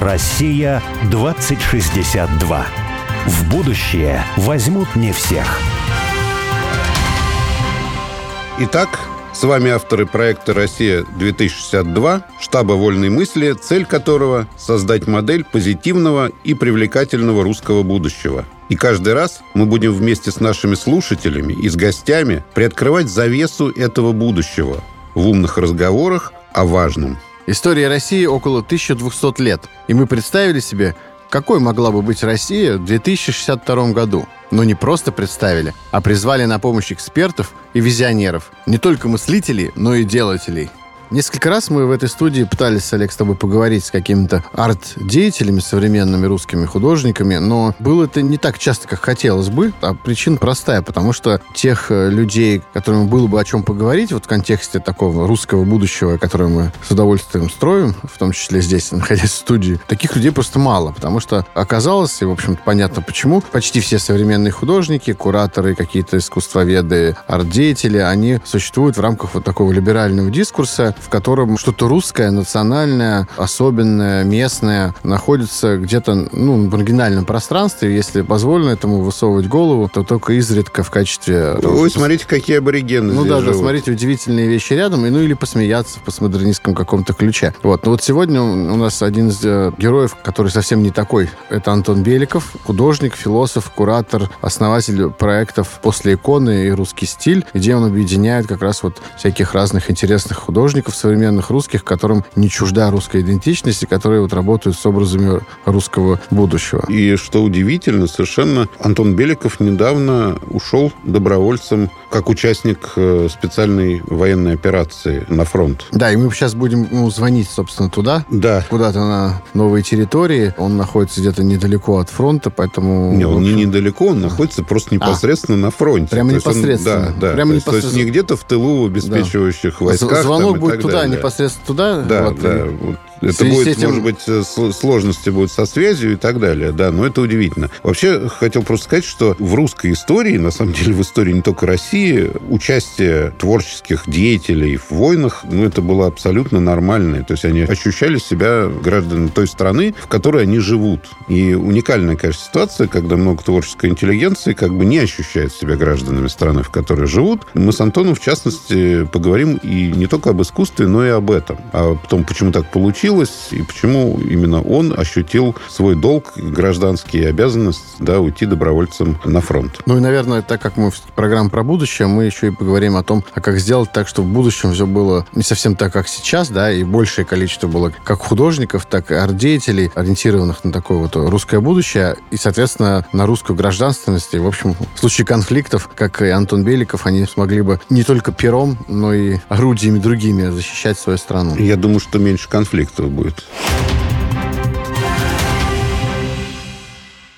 Россия 2062. В будущее возьмут не всех. Итак, с вами авторы проекта «Россия-2062», штаба «Вольной мысли», цель которого – создать модель позитивного и привлекательного русского будущего. И каждый раз мы будем вместе с нашими слушателями и с гостями приоткрывать завесу этого будущего в умных разговорах о важном. История России около 1200 лет, и мы представили себе, какой могла бы быть Россия в 2062 году – но не просто представили, а призвали на помощь экспертов и визионеров, не только мыслителей, но и делателей. Несколько раз мы в этой студии пытались, Олег, с тобой поговорить с какими-то арт-деятелями, современными русскими художниками, но было это не так часто, как хотелось бы. А причина простая, потому что тех э, людей, которым было бы о чем поговорить, вот в контексте такого русского будущего, которое мы с удовольствием строим, в том числе здесь, находясь в студии, таких людей просто мало, потому что оказалось, и, в общем понятно почему, почти все современные художники, кураторы, какие-то искусствоведы, арт-деятели, они существуют в рамках вот такого либерального дискурса, в котором что-то русское, национальное, особенное, местное находится где-то ну, в оригинальном пространстве. Если позволено этому высовывать голову, то только изредка в качестве... Ой, смотрите, какие аборигены Ну да, да, смотрите, удивительные вещи рядом, и, ну или посмеяться в постмодернистском каком-то ключе. Вот. Но вот сегодня у нас один из э, героев, который совсем не такой, это Антон Беликов, художник, философ, куратор, основатель проектов «После иконы» и «Русский стиль», где он объединяет как раз вот всяких разных интересных художников, художников современных русских, которым не чужда русская идентичность, и которые вот работают с образами русского будущего. И что удивительно, совершенно Антон Беликов недавно ушел добровольцем как участник э, специальной военной операции на фронт. Да, и мы сейчас будем ну, звонить, собственно, туда. Да. Куда-то на новые территории. Он находится где-то недалеко от фронта, поэтому... Не, он не недалеко, он находится просто непосредственно а, на фронте. Прямо непосредственно. Он, да, да. Прямо то, непосредственно. то есть не где-то в тылу обеспечивающих да. войсках. Звонок будет туда, далее. непосредственно туда. Да, да. Вот это будет, этим... может быть, э, сложности будут со связью и так далее, да, но это удивительно. Вообще, хотел просто сказать, что в русской истории, на самом деле, в истории не только России, участие творческих деятелей в войнах, ну, это было абсолютно нормальное. То есть они ощущали себя гражданами той страны, в которой они живут. И уникальная, конечно, ситуация, когда много творческой интеллигенции как бы не ощущает себя гражданами страны, в которой живут. Мы с Антоном, в частности, поговорим и не только об искусстве, но и об этом. А потом, почему так получилось, случилось и почему именно он ощутил свой долг, гражданские обязанности, да, уйти добровольцем на фронт. Ну и, наверное, так как мы в программе про будущее, мы еще и поговорим о том, а как сделать так, чтобы в будущем все было не совсем так, как сейчас, да, и большее количество было как художников, так и арт-деятелей, ориентированных на такое вот русское будущее, и, соответственно, на русскую гражданственность. И, в общем, в случае конфликтов, как и Антон Беликов, они смогли бы не только пером, но и орудиями другими защищать свою страну. Я думаю, что меньше конфликтов этого будет.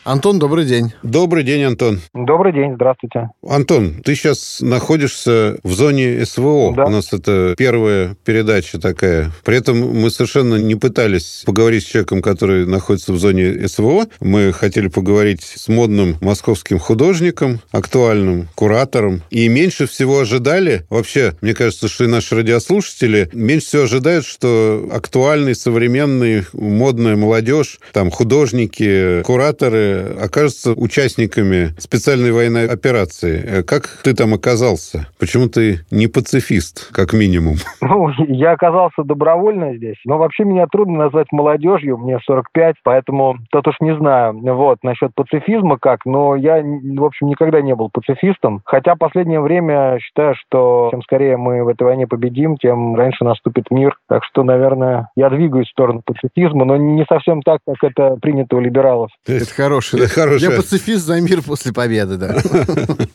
Антон, добрый день. Добрый день, Антон. Добрый день, здравствуйте. Антон, ты сейчас находишься в зоне СВО. Да. У нас это первая передача такая. При этом мы совершенно не пытались поговорить с человеком, который находится в зоне СВО. Мы хотели поговорить с модным московским художником, актуальным куратором. И меньше всего ожидали, вообще, мне кажется, что и наши радиослушатели меньше всего ожидают, что актуальный, современный, модная молодежь, там художники, кураторы окажутся участниками специальной военной операции. Э, как ты там оказался? Почему ты не пацифист, как минимум? Ну, я оказался добровольно здесь. Но вообще меня трудно назвать молодежью. Мне 45, поэтому тут уж не знаю. Вот, насчет пацифизма как. Но я, в общем, никогда не был пацифистом. Хотя в последнее время считаю, что чем скорее мы в этой войне победим, тем раньше наступит мир. Так что, наверное, я двигаюсь в сторону пацифизма, но не совсем так, как это принято у либералов. Это хорошо хороший. Хорошая. Я пацифист за мир после победы, да.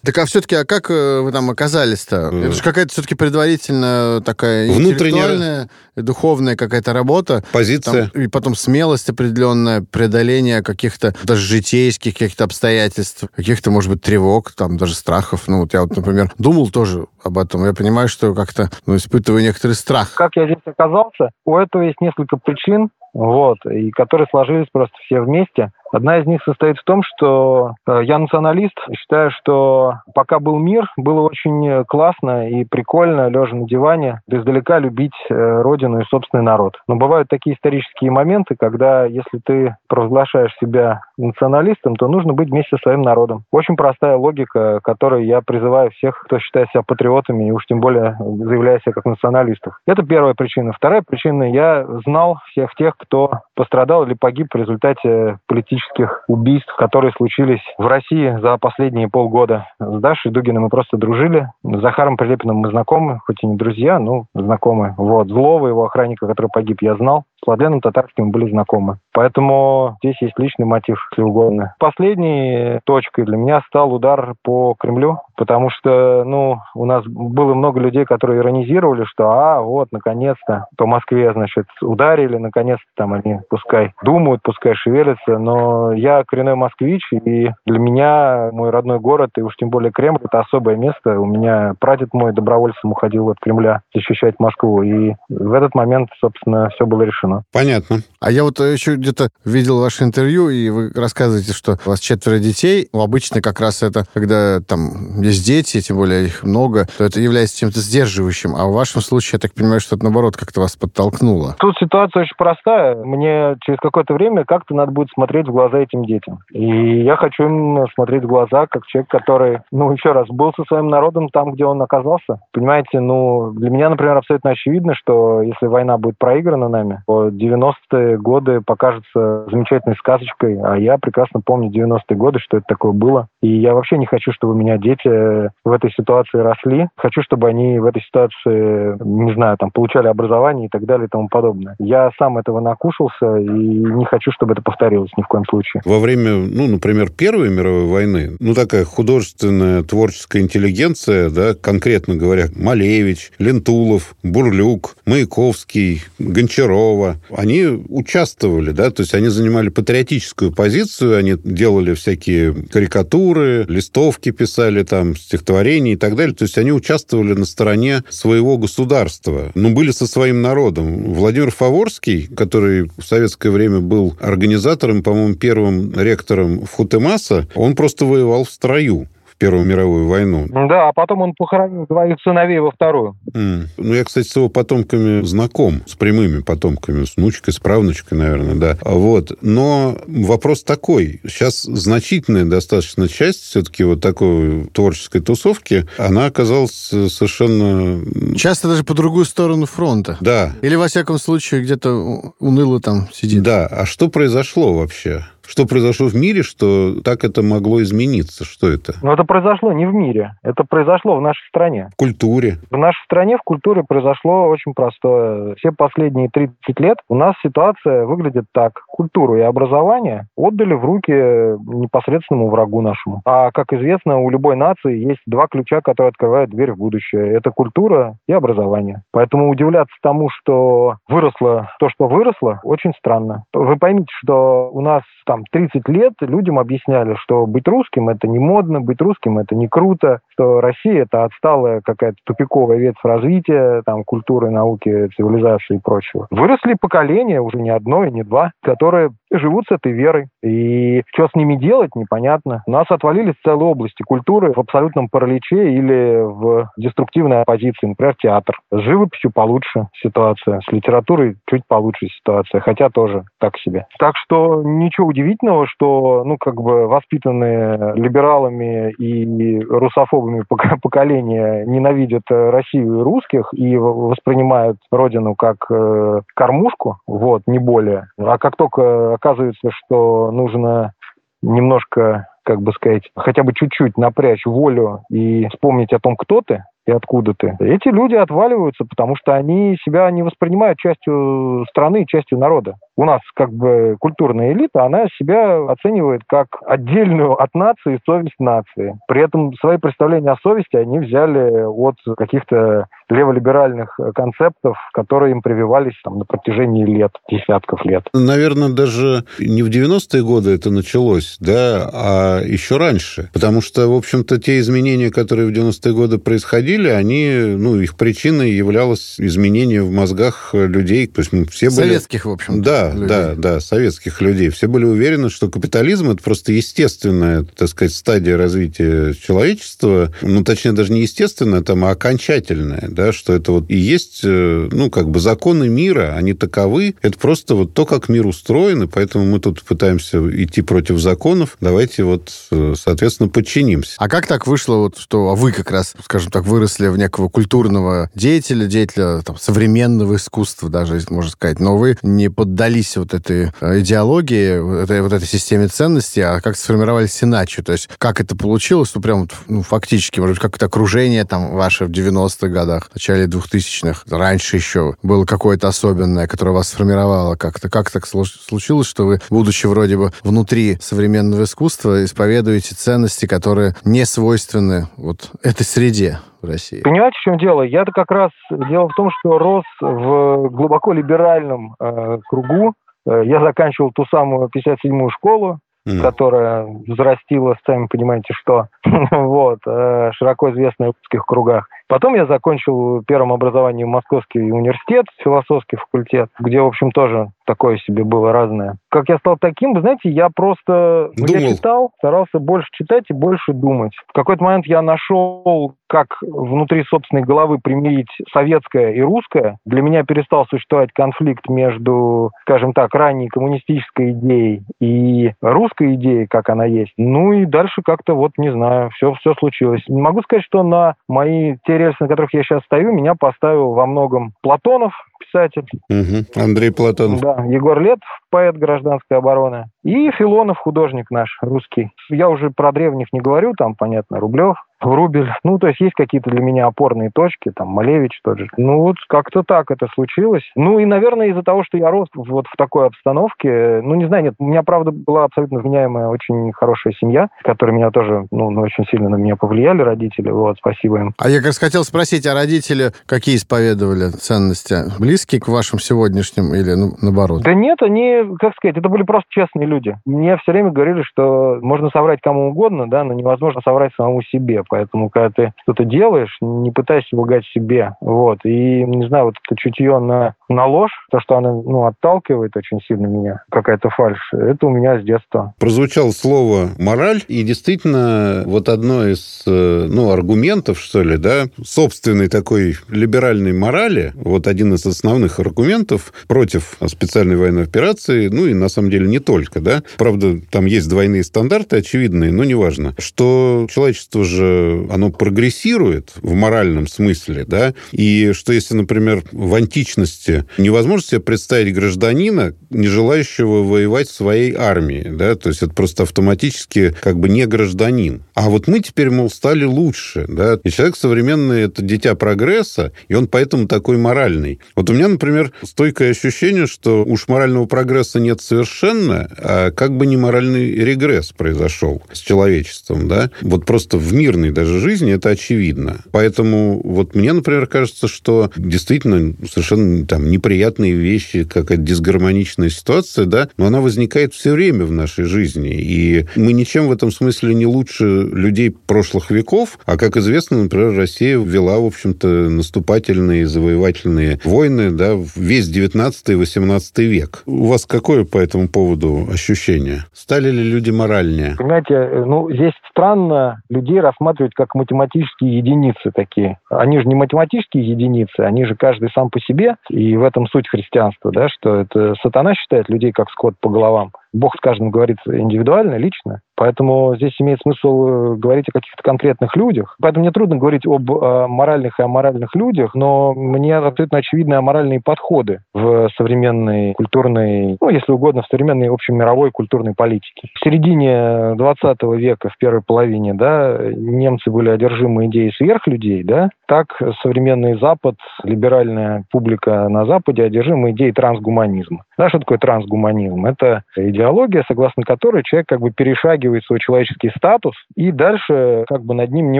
Так а все-таки, а как э, вы там оказались-то? Это же какая-то все-таки предварительная такая интеллектуальная, духовная какая-то работа. Позиция. И потом смелость определенная, преодоление каких-то даже житейских каких-то обстоятельств, каких-то, может быть, тревог, там даже страхов. Ну вот я вот, например, думал тоже об этом. Я понимаю, что как-то ну, испытываю некоторый страх. Как я здесь оказался? У этого есть несколько причин вот, и которые сложились просто все вместе. Одна из них состоит в том, что э, я националист, считаю, что пока был мир, было очень классно и прикольно, лежа на диване, издалека любить э, родину и собственный народ. Но бывают такие исторические моменты, когда если ты провозглашаешь себя националистом, то нужно быть вместе со своим народом. Очень простая логика, которой я призываю всех, кто считает себя патриотами, и уж тем более заявляя себя как националистов. Это первая причина. Вторая причина, я знал всех тех, кто пострадал или погиб в результате политических убийств, которые случились в России за последние полгода. С Дашей Дугиной мы просто дружили. С Захаром Прилепиным мы знакомы, хоть и не друзья, но знакомы. Вот. Злого, его охранника, который погиб, я знал. С Владленом Татарским были знакомы. Поэтому здесь есть личный мотив, если угодно. Последней точкой для меня стал удар по Кремлю, потому что, ну, у нас было много людей, которые иронизировали, что, а, вот, наконец-то по Москве, значит, ударили, наконец-то там они, пускай думают, пускай шевелятся, но я коренной москвич, и для меня мой родной город, и уж тем более Кремль, это особое место. У меня прадед мой добровольцем уходил от Кремля защищать Москву, и в этот момент, собственно, все было решено. Понятно. А я вот еще где-то видел ваше интервью, и вы рассказываете, что у вас четверо детей. Ну, обычно как раз это, когда там есть дети, тем более их много, то это является чем-то сдерживающим. А в вашем случае, я так понимаю, что это, наоборот, как-то вас подтолкнуло. Тут ситуация очень простая. Мне через какое-то время как-то надо будет смотреть в глаза этим детям. И я хочу им смотреть в глаза, как человек, который, ну, еще раз, был со своим народом там, где он оказался. Понимаете, ну, для меня, например, абсолютно очевидно, что если война будет проиграна нами, то 90-е годы покажутся замечательной сказочкой, а я прекрасно помню 90-е годы, что это такое было. И я вообще не хочу, чтобы у меня дети в этой ситуации росли. Хочу, чтобы они в этой ситуации, не знаю, там, получали образование и так далее и тому подобное. Я сам этого накушался и не хочу, чтобы это повторилось ни в коем случае. Во время, ну, например, Первой мировой войны, ну, такая художественная творческая интеллигенция, да, конкретно говоря, Малевич, Лентулов, Бурлюк, Маяковский, Гончарова, они участвовали, да, то есть они занимали патриотическую позицию, они делали всякие карикатуры, листовки писали там, стихотворения и так далее, то есть они участвовали на стороне своего государства, но были со своим народом. Владимир Фаворский, который в советское время был организатором, по-моему, первым ректором Футемаса, он просто воевал в строю. Первую мировую войну. Да, а потом он похоронил двоих сыновей во Вторую. Mm. Ну, я, кстати, с его потомками знаком, с прямыми потомками, с внучкой, с правнучкой, наверное, да. Вот. Но вопрос такой. Сейчас значительная достаточно часть все-таки вот такой творческой тусовки, она оказалась совершенно... Часто даже по другую сторону фронта. Да. Или, во всяком случае, где-то уныло там сидит. Да. А что произошло вообще? Что произошло в мире, что так это могло измениться? Что это? Ну, это произошло не в мире. Это произошло в нашей стране. В культуре? В нашей стране, в культуре произошло очень простое. Все последние 30 лет у нас ситуация выглядит так. Культуру и образование отдали в руки непосредственному врагу нашему. А, как известно, у любой нации есть два ключа, которые открывают дверь в будущее. Это культура и образование. Поэтому удивляться тому, что выросло то, что выросло, очень странно. Вы поймите, что у нас там там 30 лет людям объясняли, что быть русским это не модно, быть русским это не круто, что Россия это отсталая какая-то тупиковая ветвь развития, там, культуры, науки, цивилизации и прочего. Выросли поколения, уже не одно и не два, которые живут с этой верой. И что с ними делать, непонятно. У нас отвалились целые области культуры в абсолютном параличе или в деструктивной оппозиции. Например, театр. С живописью получше ситуация, с литературой чуть получше ситуация, хотя тоже так себе. Так что ничего удивительного, что, ну, как бы воспитанные либералами и русофобами поколения ненавидят Россию и русских и воспринимают родину как э, кормушку, вот, не более. А как только оказывается, что нужно немножко, как бы сказать, хотя бы чуть-чуть напрячь волю и вспомнить о том, кто ты, и откуда ты. Эти люди отваливаются, потому что они себя не воспринимают частью страны, частью народа. У нас как бы культурная элита, она себя оценивает как отдельную от нации совесть нации. При этом свои представления о совести они взяли от каких-то леволиберальных концептов, которые им прививались там, на протяжении лет, десятков лет. Наверное, даже не в 90-е годы это началось, да, а еще раньше. Потому что, в общем-то, те изменения, которые в 90-е годы происходили, они, ну, их причиной являлось изменение в мозгах людей. То есть мы все Советских, были... в общем. Да, да, людей. Да, да, советских людей. Все были уверены, что капитализм – это просто естественная, так сказать, стадия развития человечества. Ну, точнее, даже не естественная, там, а окончательная, да, что это вот и есть, э, ну, как бы законы мира, они таковы. Это просто вот то, как мир устроен, и поэтому мы тут пытаемся идти против законов. Давайте вот, э, соответственно, подчинимся. А как так вышло, вот, что вы как раз, скажем так, выросли в некого культурного деятеля, деятеля там, современного искусства даже, можно сказать, но вы не поддались вот этой э, идеологии, этой, вот этой системе ценностей, а как сформировались иначе? То есть как это получилось, ну, прям ну, фактически, может быть, как это окружение там ваше в 90-х годах, в начале 2000-х, раньше еще было какое-то особенное, которое вас сформировало как-то. Как так случилось, что вы, будучи вроде бы внутри современного искусства, исповедуете ценности, которые не свойственны вот этой среде? В России? Понимаете, в чем дело? Я-то как раз... Дело в том, что рос в глубоко либеральном э, кругу. Э, я заканчивал ту самую 57-ю школу, mm. которая взрастила, сами понимаете, что. вот, э, широко известная в узких кругах. Потом я закончил первым образованием Московский университет, философский факультет, где, в общем, тоже такое себе было разное. Как я стал таким, вы знаете, я просто... Думал. Я читал, старался больше читать и больше думать. В какой-то момент я нашел, как внутри собственной головы примирить советское и русское. Для меня перестал существовать конфликт между, скажем так, ранней коммунистической идеей и русской идеей, как она есть. Ну и дальше как-то, вот, не знаю, все, все случилось. Не могу сказать, что на мои те рельсы, на которых я сейчас стою, меня поставил во многом Платонов, писатель. Угу. Андрей Платонов. Да, Егор Лет, поэт гражданской обороны. И Филонов, художник наш, русский. Я уже про древних не говорю, там, понятно, Рублев, Врубель. Ну, то есть есть какие-то для меня опорные точки, там, Малевич тот же. Ну, вот как-то так это случилось. Ну, и, наверное, из-за того, что я рос вот в такой обстановке, ну, не знаю, нет, у меня, правда, была абсолютно вменяемая, очень хорошая семья, которая меня тоже, ну, ну, очень сильно на меня повлияли, родители, вот, спасибо им. А я как раз хотел спросить, а родители какие исповедовали ценности? Близкие к вашим сегодняшним или, ну, наоборот? Да нет, они, как сказать, это были просто честные люди. Мне все время говорили, что можно соврать кому угодно, да, но невозможно соврать самому себе. Поэтому, когда ты что-то делаешь, не пытайся лгать себе. Вот. И, не знаю, вот это чутье на, на ложь, то, что она ну, отталкивает очень сильно меня, какая-то фальшь, это у меня с детства. Прозвучало слово «мораль», и действительно вот одно из э, ну, аргументов, что ли, да, собственной такой либеральной морали, вот один из основных аргументов против специальной военной операции, ну и на самом деле не только, да, правда, там есть двойные стандарты очевидные, но неважно, что человечество же оно прогрессирует в моральном смысле, да, и что если, например, в античности невозможно себе представить гражданина, не желающего воевать в своей армии, да, то есть это просто автоматически как бы не гражданин. А вот мы теперь, мол, стали лучше, да, и человек современный – это дитя прогресса, и он поэтому такой моральный. Вот у меня, например, стойкое ощущение, что уж морального прогресса нет совершенно, а как бы не моральный регресс произошел с человечеством, да, вот просто в мирной даже жизни, это очевидно. Поэтому вот мне, например, кажется, что действительно совершенно там неприятные вещи, какая-то дисгармоничная ситуация, да, но она возникает все время в нашей жизни. И мы ничем в этом смысле не лучше людей прошлых веков, а, как известно, например, Россия ввела, в общем-то, наступательные, завоевательные войны, да, весь 19 и 18 век. У вас какое по этому поводу ощущение? Стали ли люди моральнее? Понимаете, ну, здесь странно людей рассматривать как математические единицы такие. Они же не математические единицы, они же каждый сам по себе. И в этом суть христианства, да, что это сатана считает людей как скот по головам. Бог с каждым говорит индивидуально, лично. Поэтому здесь имеет смысл э, говорить о каких-то конкретных людях. Поэтому мне трудно говорить об э, моральных и аморальных людях, но мне абсолютно очевидны аморальные подходы в современной культурной, ну, если угодно, в современной общемировой культурной политике. В середине 20 века, в первой половине, да, немцы были одержимы идеей сверхлюдей, да, так современный Запад, либеральная публика на Западе одержима идеей трансгуманизма. Да, что такое трансгуманизм? Это идеология, согласно которой человек как бы перешагивает свой человеческий статус, и дальше как бы над ним не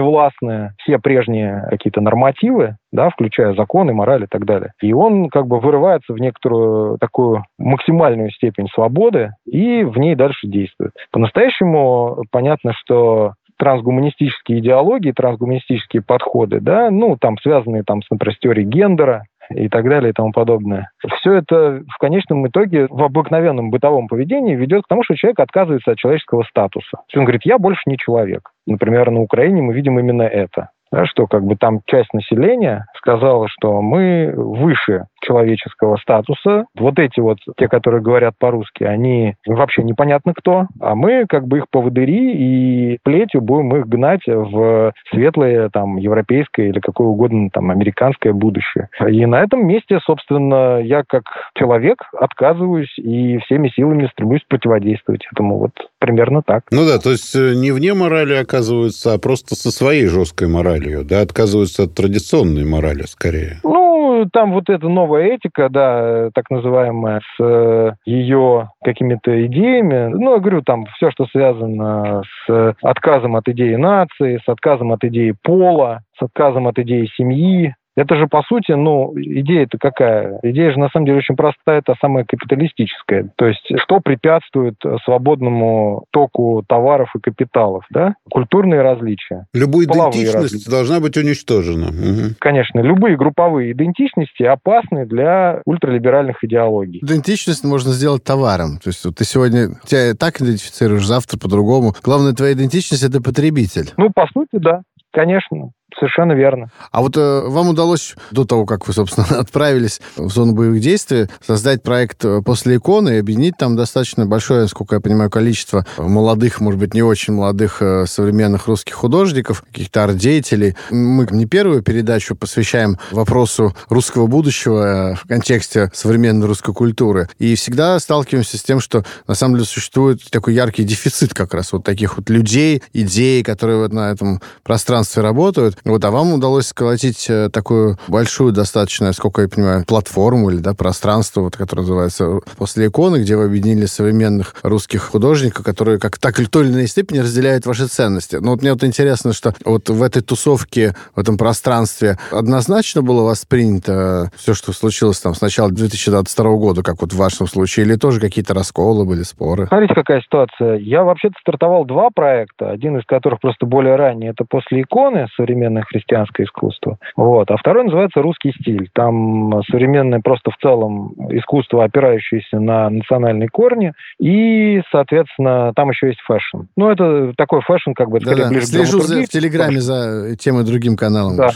властны все прежние какие-то нормативы, да, включая законы, мораль и так далее. И он как бы вырывается в некоторую такую максимальную степень свободы и в ней дальше действует. По-настоящему понятно, что трансгуманистические идеологии, трансгуманистические подходы, да, ну, там, связанные, там, с, например, с теорией гендера, и так далее и тому подобное. Все это в конечном итоге в обыкновенном бытовом поведении ведет к тому, что человек отказывается от человеческого статуса. Он говорит, я больше не человек. Например, на Украине мы видим именно это что как бы там часть населения сказала, что мы выше человеческого статуса. Вот эти вот, те, которые говорят по-русски, они вообще непонятно кто, а мы как бы их поводыри и плетью будем их гнать в светлое там европейское или какое угодно там американское будущее. И на этом месте, собственно, я как человек отказываюсь и всеми силами стремлюсь противодействовать этому. Вот примерно так. Ну да, то есть э, не вне морали оказываются, а просто со своей жесткой моралью, да, отказываются от традиционной морали скорее. Ну, там вот эта новая этика, да, так называемая, с э, ее какими-то идеями, ну, я говорю, там все, что связано с отказом от идеи нации, с отказом от идеи пола, с отказом от идеи семьи, это же, по сути, ну, идея-то какая? Идея же, на самом деле, очень простая, это самая капиталистическая. То есть, что препятствует свободному току товаров и капиталов, да? Культурные различия. Любая идентичность различия. должна быть уничтожена. Угу. Конечно, любые групповые идентичности опасны для ультралиберальных идеологий. Идентичность можно сделать товаром. То есть, вот ты сегодня тебя так идентифицируешь, завтра по-другому. Главное, твоя идентичность – это потребитель. Ну, по сути, да. Конечно. Совершенно верно. А вот э, вам удалось до того, как вы, собственно, отправились в зону боевых действий, создать проект э, «После иконы» и объединить там достаточно большое, насколько я понимаю, количество молодых, может быть, не очень молодых э, современных русских художников, каких-то арт-деятелей. Мы не первую передачу посвящаем вопросу русского будущего э, в контексте современной русской культуры. И всегда сталкиваемся с тем, что на самом деле существует такой яркий дефицит как раз вот таких вот людей, идей, которые вот на этом пространстве работают. Вот, а вам удалось сколотить э, такую большую достаточно, сколько я понимаю, платформу или да, пространство, вот, которое называется «После иконы», где вы объединили современных русских художников, которые как так или той или иной степени разделяют ваши ценности. Но вот мне вот интересно, что вот в этой тусовке, в этом пространстве однозначно было воспринято все, что случилось там с начала 2022 года, как вот в вашем случае, или тоже какие-то расколы были, споры? Смотрите, какая ситуация. Я вообще-то стартовал два проекта, один из которых просто более ранний, это «После иконы», современный современное христианское искусство. Вот. А второй называется русский стиль. Там современное просто в целом искусство, опирающееся на национальные корни. И, соответственно, там еще есть fashion. Ну, это такой fashion, как бы, скорее да, ближе Слежу за, в Телеграме за тем и другим каналом. Да.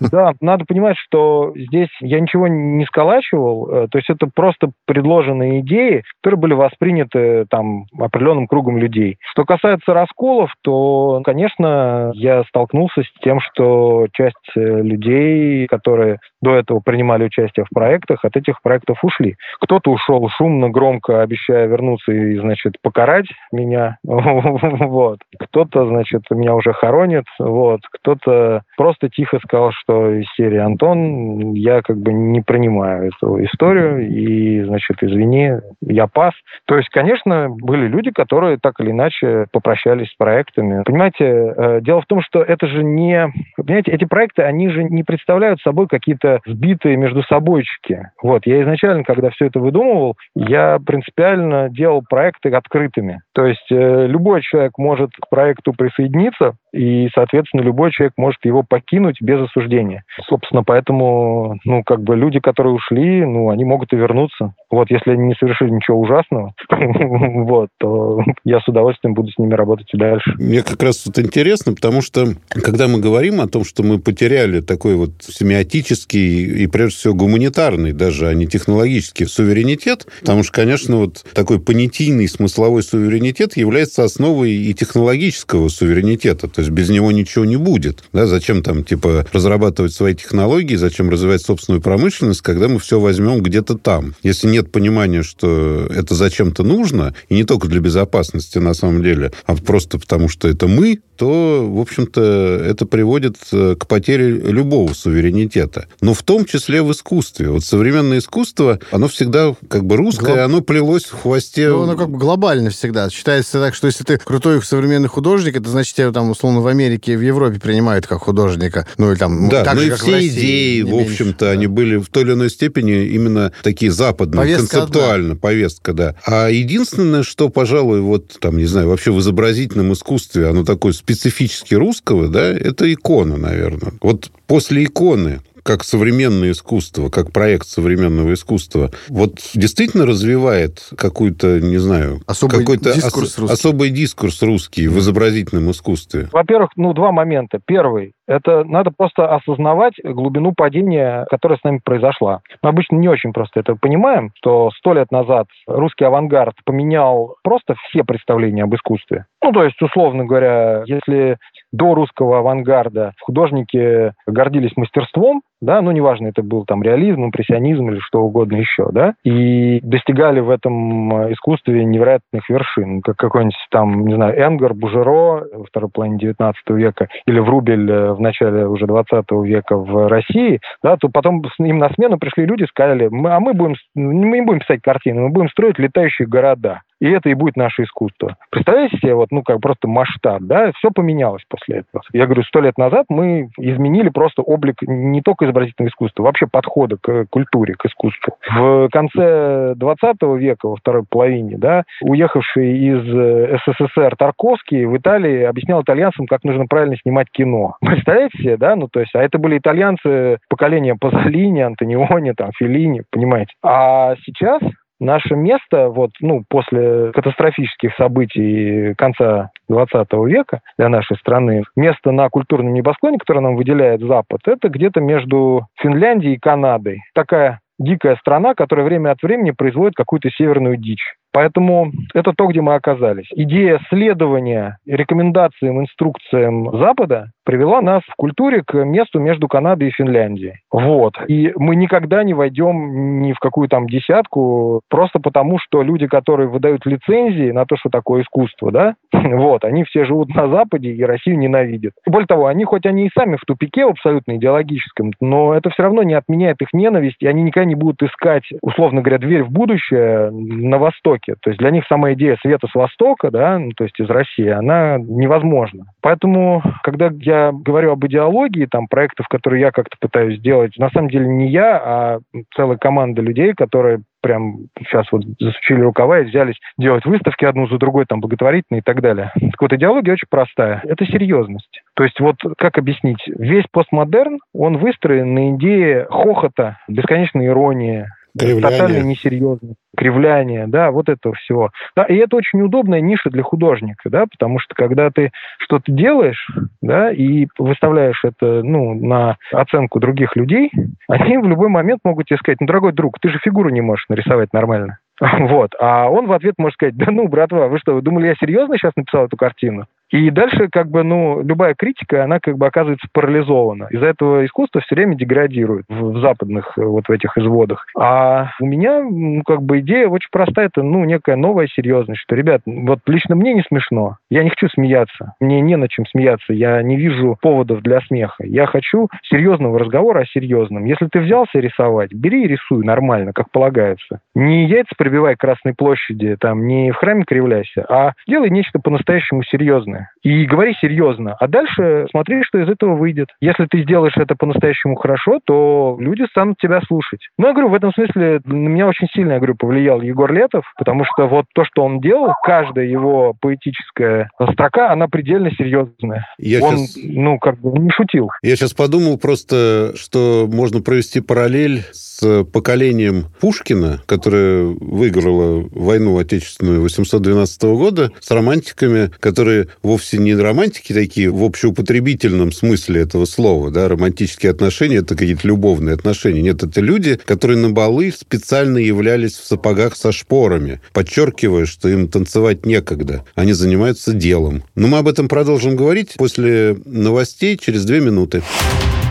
да, надо понимать, что здесь я ничего не сколачивал. Э, то есть это просто предложенные идеи, которые были восприняты там определенным кругом людей. Что касается расколов, то, конечно, я столкнулся с тем, что что часть э, людей, которые до этого принимали участие в проектах, от этих проектов ушли. Кто-то ушел шумно, громко, обещая вернуться и, значит, покарать меня. вот. Кто-то, значит, меня уже хоронит. Вот. Кто-то просто тихо сказал, что из серии «Антон, я как бы не принимаю эту историю, и, значит, извини, я пас». То есть, конечно, были люди, которые так или иначе попрощались с проектами. Понимаете, э, дело в том, что это же не Понимаете, эти проекты, они же не представляют собой какие-то сбитые между собойчики. Вот, я изначально, когда все это выдумывал, я принципиально делал проекты открытыми. То есть э, любой человек может к проекту присоединиться, и, соответственно, любой человек может его покинуть без осуждения. Собственно, поэтому, ну, как бы люди, которые ушли, ну, они могут и вернуться. Вот, если они не совершили ничего ужасного, вот, то я с удовольствием буду с ними работать и дальше. Мне как раз тут интересно, потому что, когда мы говорим о том, что мы потеряли такой вот семиотический и, прежде всего, гуманитарный, даже, а не технологический суверенитет, потому что, конечно, вот такой понятийный смысловой суверенитет является основой и технологического суверенитета. То есть без него ничего не будет. Да? Зачем там, типа, разрабатывать свои технологии, зачем развивать собственную промышленность, когда мы все возьмем где-то там? Если нет понимания, что это зачем-то нужно, и не только для безопасности на самом деле, а просто потому, что это мы, то, в общем-то, это приводит э, к потере любого суверенитета. Но в том числе в искусстве. Вот современное искусство, оно всегда как бы русское, Глоб... оно плелось в хвосте... Ну, оно как бы глобально всегда. Считается так, что если ты крутой современный художник, это значит, тебя там, условно, в Америке и в Европе принимают как художника. Ну, и там... Да, так ну же, и все России, идеи, в общем-то, да. они были в той или иной степени именно такие западные, повестка концептуально, одна. повестка, да. А единственное, что, пожалуй, вот там, не знаю, вообще в изобразительном искусстве, оно такое специфически русского, да, это икона, наверное. Вот после иконы как современное искусство, как проект современного искусства, вот действительно развивает какую-то, не знаю, особый какой-то дискурс ос- особый дискурс русский в изобразительном искусстве? Во-первых, ну, два момента. Первый, это надо просто осознавать глубину падения, которая с нами произошла. Мы обычно не очень просто это понимаем, что сто лет назад русский авангард поменял просто все представления об искусстве. Ну, то есть, условно говоря, если до русского авангарда художники гордились мастерством, да, ну, неважно, это был там реализм, импрессионизм или что угодно еще, да, и достигали в этом искусстве невероятных вершин, как какой-нибудь там, не знаю, Энгар, Бужеро во второй половине 19 века или Врубель в начале уже 20 века в России, да, то потом им на смену пришли люди и сказали, а мы будем, мы не будем писать картины, мы будем строить летающие города и это и будет наше искусство. Представляете себе, вот, ну, как просто масштаб, да, все поменялось после этого. Я говорю, сто лет назад мы изменили просто облик не только изобразительного искусства, вообще подхода к культуре, к искусству. В конце 20 века, во второй половине, да, уехавший из СССР Тарковский в Италии объяснял итальянцам, как нужно правильно снимать кино. Представляете себе, да, ну, то есть, а это были итальянцы поколения Пазолини, Антониони, там, Феллини, понимаете. А сейчас Наше место вот, ну, после катастрофических событий конца 20 века для нашей страны, место на культурном небосклоне, которое нам выделяет Запад, это где-то между Финляндией и Канадой. Такая дикая страна, которая время от времени производит какую-то северную дичь. Поэтому это то, где мы оказались. Идея следования рекомендациям, инструкциям Запада привела нас в культуре к месту между Канадой и Финляндией. Вот. И мы никогда не войдем ни в какую там десятку, просто потому, что люди, которые выдают лицензии на то, что такое искусство, да, вот, они все живут на Западе и Россию ненавидят. Более того, они, хоть они и сами в тупике абсолютно идеологическом, но это все равно не отменяет их ненависть, и они никогда не будут искать, условно говоря, дверь в будущее на Востоке. То есть для них сама идея света с Востока, да, ну, то есть из России, она невозможна. Поэтому, когда я говорю об идеологии, там, проектов, которые я как-то пытаюсь сделать, на самом деле не я, а целая команда людей, которые прям сейчас вот засучили рукава и взялись делать выставки одну за другой, там, благотворительные и так далее. Так вот, идеология очень простая. Это серьезность. То есть вот как объяснить? Весь постмодерн, он выстроен на идее хохота, бесконечной иронии, тотальной несерьезности кривляние, да, вот этого всего. Да, и это очень удобная ниша для художника, да, потому что когда ты что-то делаешь, да, и выставляешь это, ну, на оценку других людей, они в любой момент могут тебе сказать, ну, дорогой друг, ты же фигуру не можешь нарисовать нормально. Вот. А он в ответ может сказать, да ну, братва, вы что, вы думали, я серьезно сейчас написал эту картину? И дальше, как бы, ну, любая критика, она как бы оказывается парализована. Из-за этого искусство все время деградирует в, в западных вот в этих изводах. А у меня, ну, как бы, идея очень простая. Это, ну, некая новая серьезность, что, ребят, вот лично мне не смешно. Я не хочу смеяться. Мне не на чем смеяться. Я не вижу поводов для смеха. Я хочу серьезного разговора о серьезном. Если ты взялся рисовать, бери и рисуй нормально, как полагается. Не яйца прибивай к Красной площади, там, не в храме кривляйся, а делай нечто по-настоящему серьезное и говори серьезно. А дальше смотри, что из этого выйдет. Если ты сделаешь это по-настоящему хорошо, то люди станут тебя слушать. Ну, я говорю, в этом смысле на меня очень сильно, я говорю, повлиял Егор Летов, потому что вот то, что он делал, каждая его поэтическая строка, она предельно серьезная. Я он, сейчас... ну, как бы не шутил. Я сейчас подумал просто, что можно провести параллель с поколением Пушкина, которое выиграло войну отечественную 812 года, с романтиками, которые вовсе не романтики такие в общеупотребительном смысле этого слова, да, романтические отношения, это какие-то любовные отношения. Нет, это люди, которые на балы специально являлись в сапогах со шпорами, подчеркивая, что им танцевать некогда. Они занимаются делом. Но мы об этом продолжим говорить после новостей через две минуты.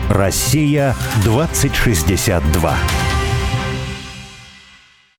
Россия 2062.